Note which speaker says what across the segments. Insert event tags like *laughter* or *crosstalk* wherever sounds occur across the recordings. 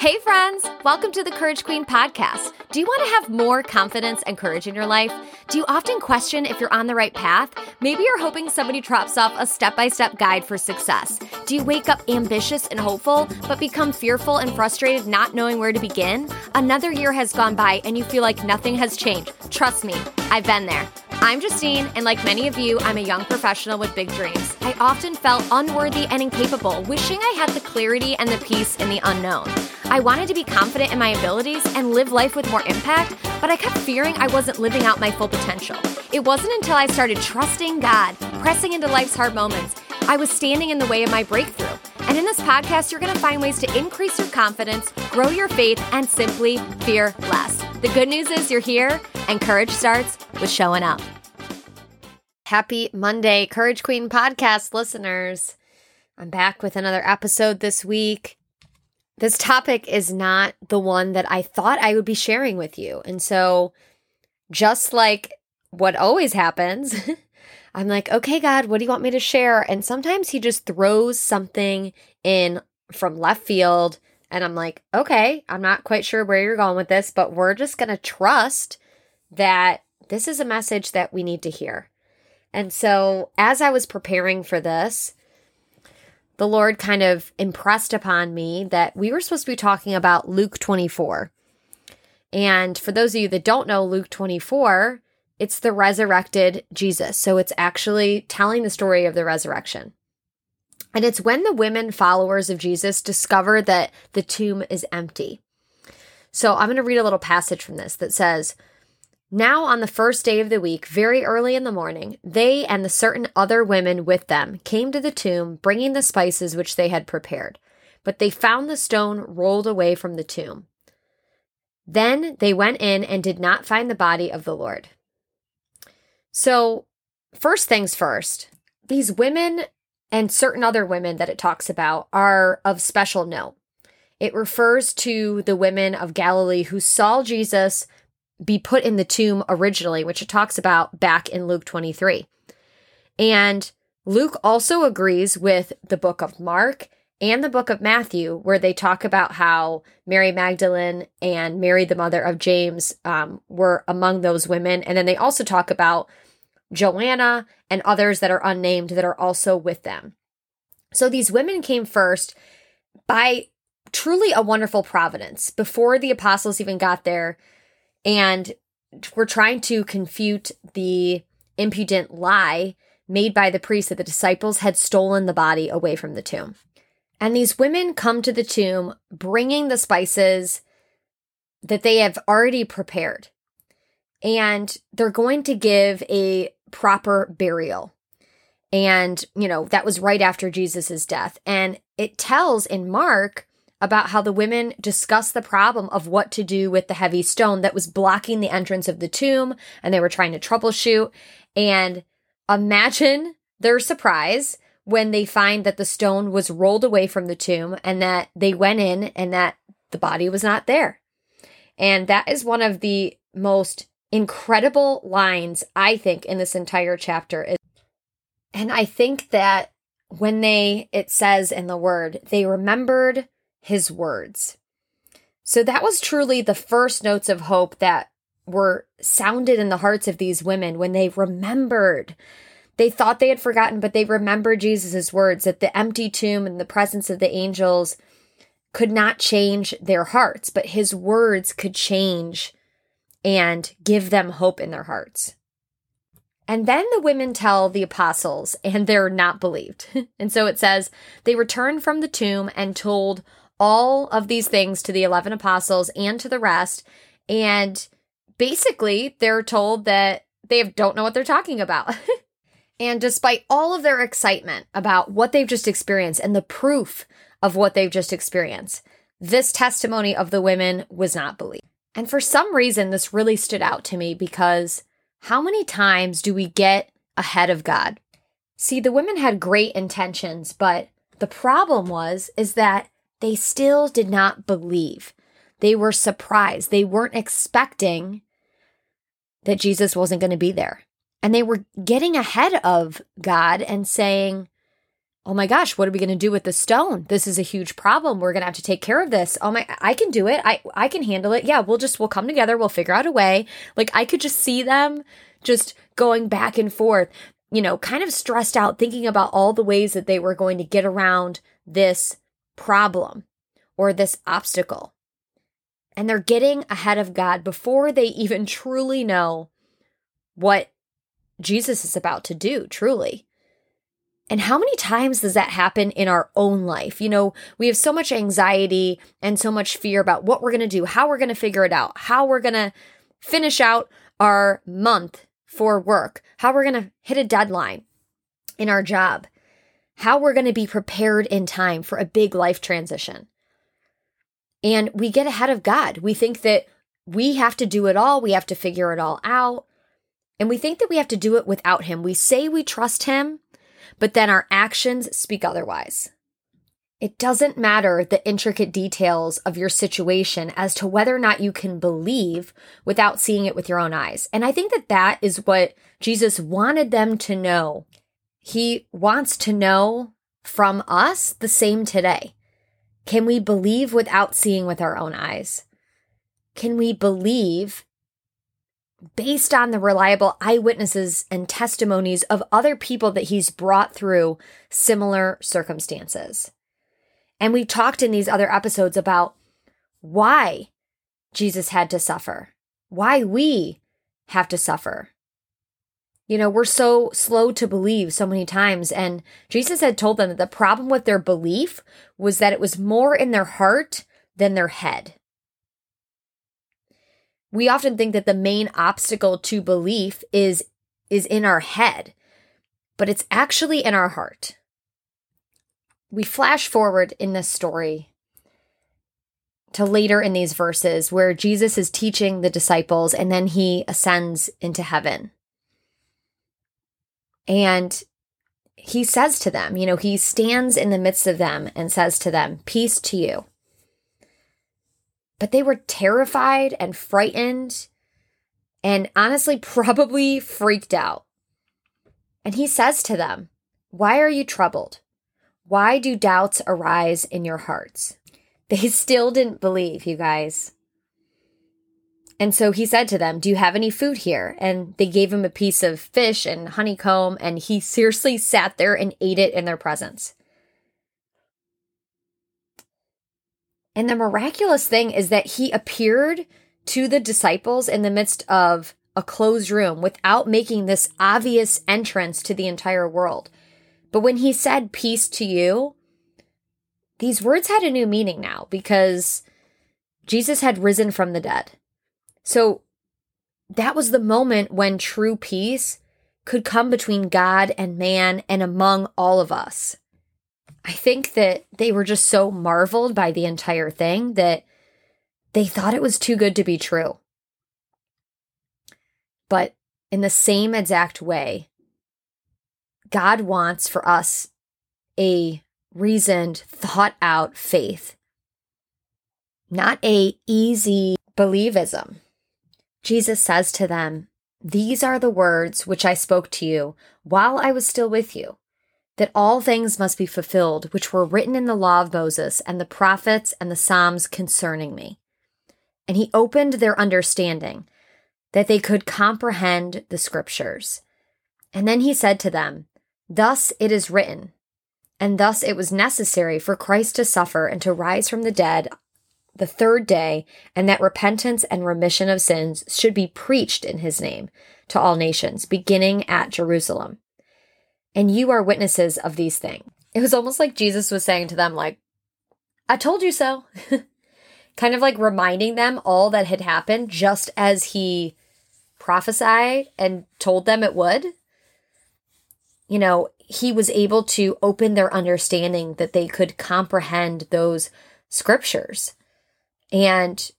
Speaker 1: Hey, friends! Welcome to the Courage Queen podcast. Do you want to have more confidence and courage in your life? Do you often question if you're on the right path? Maybe you're hoping somebody drops off a step by step guide for success. Do you wake up ambitious and hopeful, but become fearful and frustrated not knowing where to begin? Another year has gone by and you feel like nothing has changed. Trust me, I've been there. I'm Justine, and like many of you, I'm a young professional with big dreams. I often felt unworthy and incapable, wishing I had the clarity and the peace in the unknown. I wanted to be confident in my abilities and live life with more impact, but I kept fearing I wasn't living out my full potential. It wasn't until I started trusting God, pressing into life's hard moments, I was standing in the way of my breakthrough. And in this podcast, you're going to find ways to increase your confidence, grow your faith, and simply fear less. The good news is you're here, and courage starts with showing up. Happy Monday, Courage Queen podcast listeners. I'm back with another episode this week. This topic is not the one that I thought I would be sharing with you. And so, just like what always happens, *laughs* I'm like, okay, God, what do you want me to share? And sometimes He just throws something in from left field. And I'm like, okay, I'm not quite sure where you're going with this, but we're just going to trust that this is a message that we need to hear. And so, as I was preparing for this, the Lord kind of impressed upon me that we were supposed to be talking about Luke 24. And for those of you that don't know Luke 24, it's the resurrected Jesus. So it's actually telling the story of the resurrection. And it's when the women followers of Jesus discover that the tomb is empty. So I'm going to read a little passage from this that says, now, on the first day of the week, very early in the morning, they and the certain other women with them came to the tomb, bringing the spices which they had prepared. But they found the stone rolled away from the tomb. Then they went in and did not find the body of the Lord. So, first things first, these women and certain other women that it talks about are of special note. It refers to the women of Galilee who saw Jesus be put in the tomb originally, which it talks about back in Luke 23. And Luke also agrees with the book of Mark and the book of Matthew, where they talk about how Mary Magdalene and Mary, the mother of James, um, were among those women. And then they also talk about Joanna and others that are unnamed that are also with them. So these women came first by truly a wonderful providence. Before the apostles even got there, and we're trying to confute the impudent lie made by the priest that the disciples had stolen the body away from the tomb. And these women come to the tomb bringing the spices that they have already prepared. And they're going to give a proper burial. And, you know, that was right after Jesus' death. And it tells in Mark about how the women discussed the problem of what to do with the heavy stone that was blocking the entrance of the tomb and they were trying to troubleshoot. And imagine their surprise when they find that the stone was rolled away from the tomb and that they went in and that the body was not there. And that is one of the most incredible lines, I think, in this entire chapter. And I think that when they, it says in the word, they remembered his words. So that was truly the first notes of hope that were sounded in the hearts of these women when they remembered. They thought they had forgotten, but they remembered Jesus' words that the empty tomb and the presence of the angels could not change their hearts, but his words could change and give them hope in their hearts. And then the women tell the apostles, and they're not believed. *laughs* and so it says, they returned from the tomb and told all of these things to the 11 apostles and to the rest. And basically, they're told that they don't know what they're talking about. *laughs* and despite all of their excitement about what they've just experienced and the proof of what they've just experienced, this testimony of the women was not believed. And for some reason, this really stood out to me because how many times do we get ahead of God? See, the women had great intentions, but the problem was is that they still did not believe. They were surprised. They weren't expecting that Jesus wasn't going to be there. And they were getting ahead of God and saying, oh my gosh, what are we going to do with the stone? This is a huge problem. We're going to have to take care of this. Oh my, I can do it. I, I can handle it. Yeah, we'll just, we'll come together. We'll figure out a way. Like I could just see them just going back and forth, you know, kind of stressed out, thinking about all the ways that they were going to get around this problem or this obstacle. And they're getting ahead of God before they even *laughs* truly know what Jesus is about to do, truly. And how many times does that happen in our own life? You know, we have so much anxiety and so much fear about what we're going to do, how we're going to figure it out, how we're going to finish out our month for work, how we're going to hit a deadline in our job, how we're going to be prepared in time for a big life transition. And we get ahead of God. We think that we have to do it all, we have to figure it all out. And we think that we have to do it without Him. We say we trust Him, but then our actions speak otherwise. It doesn't matter the intricate details of your situation as to whether or not you can believe without seeing it with your own eyes. And I think that that is what Jesus wanted them to know. He wants to know from us the same today. Can we believe without seeing with our own eyes? Can we believe based on the reliable eyewitnesses and testimonies of other people that he's brought through similar circumstances. And we talked in these other episodes about why Jesus had to suffer, why we have to suffer. You know, we're so slow to believe so many times. And Jesus had told them that the problem with their belief was that it was more in their heart than their head we often think that the main obstacle to belief is is in our head but it's actually in our heart we flash forward in this story to later in these verses where Jesus is teaching the disciples and then he ascends into heaven. And he says to them, you know, he stands in the midst of them and says to them, Peace to you but they were terrified and frightened and honestly *laughs* probably freaked out. And he says to them, Why are you troubled? Why do doubts arise in your hearts? They *laughs* still didn't believe, you guys. And so he said to them, Do you have any food here? And they gave him a piece of fish and honeycomb, and he seriously sat there and ate it in their presence. And the miraculous thing is that he appeared to the disciples in the midst of a closed room without making this obvious entrance to the entire world. But when he said, Peace to you, these words had a new meaning now because Jesus had risen from the dead. So that was the moment when true peace could come between God and man and among all of us. I think that they were just so marveled by the entire thing that they thought it was too good to be true. But in the same exact way, God wants for us a reasoned, thought out faith, not a easy believism. Jesus says to them, These are the words which I spoke to you while I was still with you that all things must be fulfilled which were written in the law of Moses and the prophets and the Psalms concerning me. And he opened their understanding that they could comprehend the scriptures. And then he said to them, Thus it is written, and thus it was necessary for Christ to suffer and to rise from the dead the third day, and that repentance and remission of sins should be preached in his name to all nations, beginning at Jerusalem and you are witnesses of these things. It was almost like Jesus was saying to them, like, I told you so. *laughs* kind of like reminding them all that had happened just as he prophesied and told them it would. You know, he was able to open their understanding that they could comprehend those scriptures. And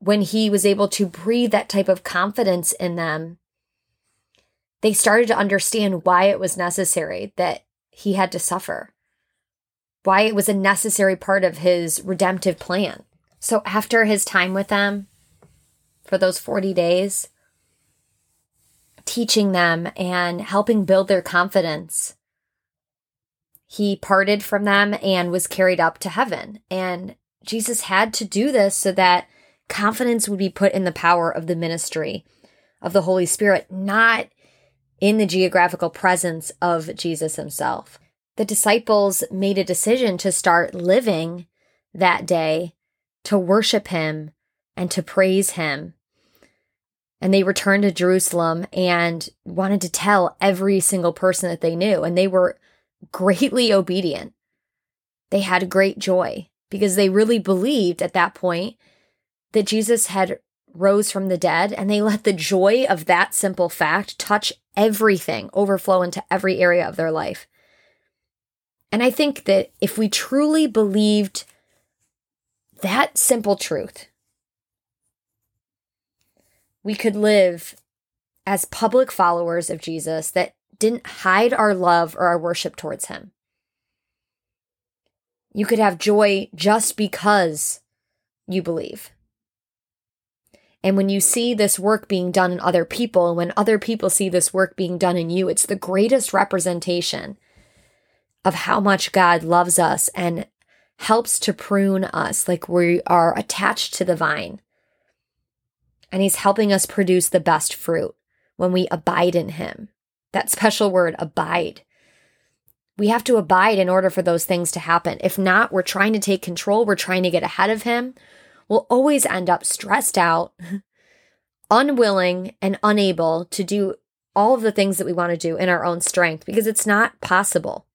Speaker 1: when he was able to breathe that type of confidence in them, they started to understand why it was necessary that he had to suffer, why it was a necessary part of his redemptive plan. So after his time with them for those 40 days, teaching them and helping build their confidence, he parted from them and was carried up to heaven. And Jesus had to do this so that confidence would be put in the power of the ministry of the Holy Spirit, not in the geographical presence of Jesus himself. The disciples made a decision to start living that day to worship him and to praise him. And they returned to Jerusalem and wanted to tell every single person that they knew. And they were greatly obedient. They had great joy because they really believed at that point that Jesus had rose from the dead and they *laughs* let the joy of that simple fact touch everything, overflow into every area of their life. And I think that if we truly believed that simple truth, we could live as public followers of Jesus that didn't hide our love or our worship towards him. You could have joy just because you believe. And when you see this work being done in other people, and when other people see this work being done in you, it's the greatest representation of how much God loves us and helps to prune us like we are attached to the vine. And He's helping us produce the best fruit when we abide in Him. That special word, abide. We have to abide in order for those things to happen. If not, we're trying to take control, we're trying to get ahead of Him. We'll always end up stressed out, *laughs* unwilling, and unable to do all of the things that we want to do in our own strength because it's not possible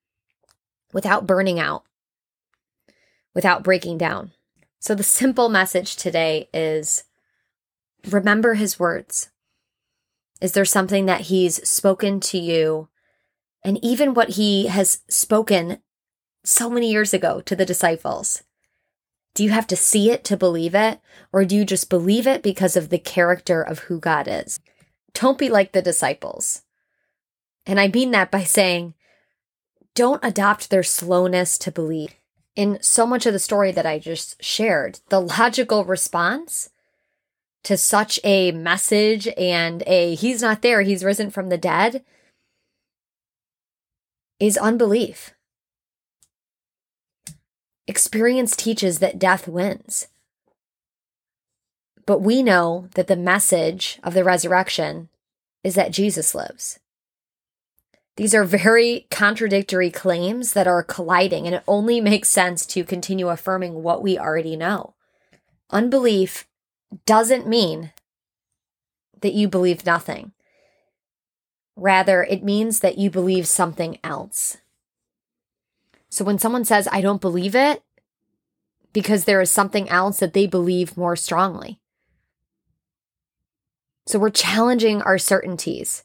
Speaker 1: without burning out, without breaking down. So, the simple message today is remember his words. Is there something that he's spoken to you? And even what he has spoken so many years ago to the disciples. Do you have to see it to believe it? Or do you just believe it because of the character of who God is? Don't be like the disciples. And I mean that by saying, don't adopt their slowness to believe. In so much of the story that I just shared, the logical response to such a message and a he's not there, he's risen from the dead is unbelief. Experience teaches that death wins. But we know that the message of the resurrection is that Jesus lives. These are very contradictory claims that are colliding, and it only makes sense to continue affirming what we already know. Unbelief doesn't mean that you believe nothing. Rather, it means that you believe something else. So when someone says, I don't believe it, because there is something else that they believe more strongly. So we're challenging our certainties.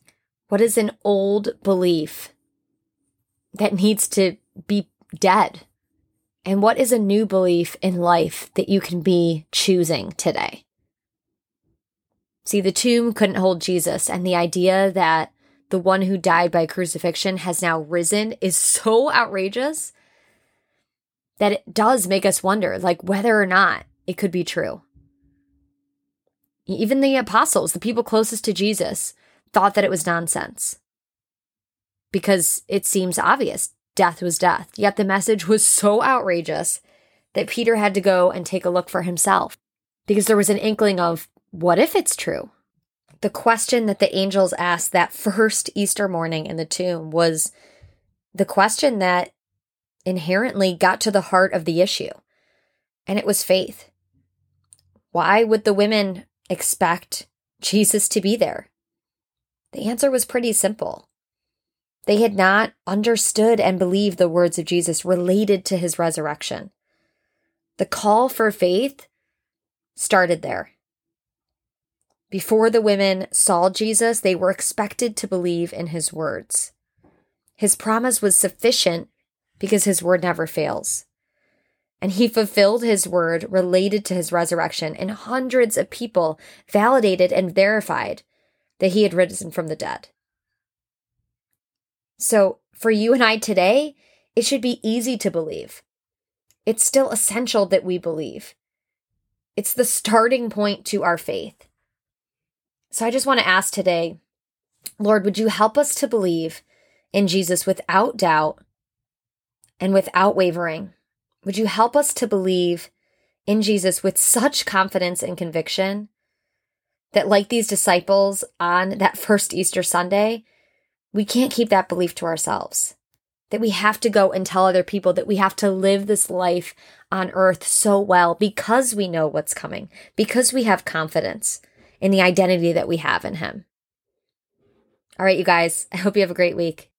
Speaker 1: What is an old belief that needs to be dead? And what is a new belief in life that you can be choosing today? See, the tomb couldn't hold Jesus, and the idea that the one who died by crucifixion has now risen is so outrageous that it does make us wonder, like, whether or not it could be true. Even the apostles, the people closest to Jesus, thought that it was nonsense because it seems obvious death was death. Yet the message was so outrageous that Peter had to go and take a look for himself because there was an inkling of what if it's true? The question that the angels asked that first Easter morning in the tomb was the question that inherently got to the heart of the issue, and it was faith. Why would the women expect Jesus to be there? The answer was pretty simple. They had not understood and believed the words of Jesus related to his resurrection. The call for faith started there. Before the women saw Jesus, they were expected to believe in his words. His promise was sufficient because his word never fails. And he fulfilled his word related to his resurrection, and hundreds of people validated and verified that he had risen from the dead. So, for you and I today, it should be easy to believe. It's still essential that we believe. It's the starting point to our faith. So I just want to ask today, Lord, would you help us to believe in Jesus without doubt and without wavering. Would you help us to believe in Jesus with such confidence and conviction that, like these disciples on that first Easter Sunday, we can't keep that belief to ourselves? That we have to go and tell other people that we have to live this life on earth so well because we know what's coming, because we have confidence in the identity that we have in Him. All right, you guys, I hope you have a great week.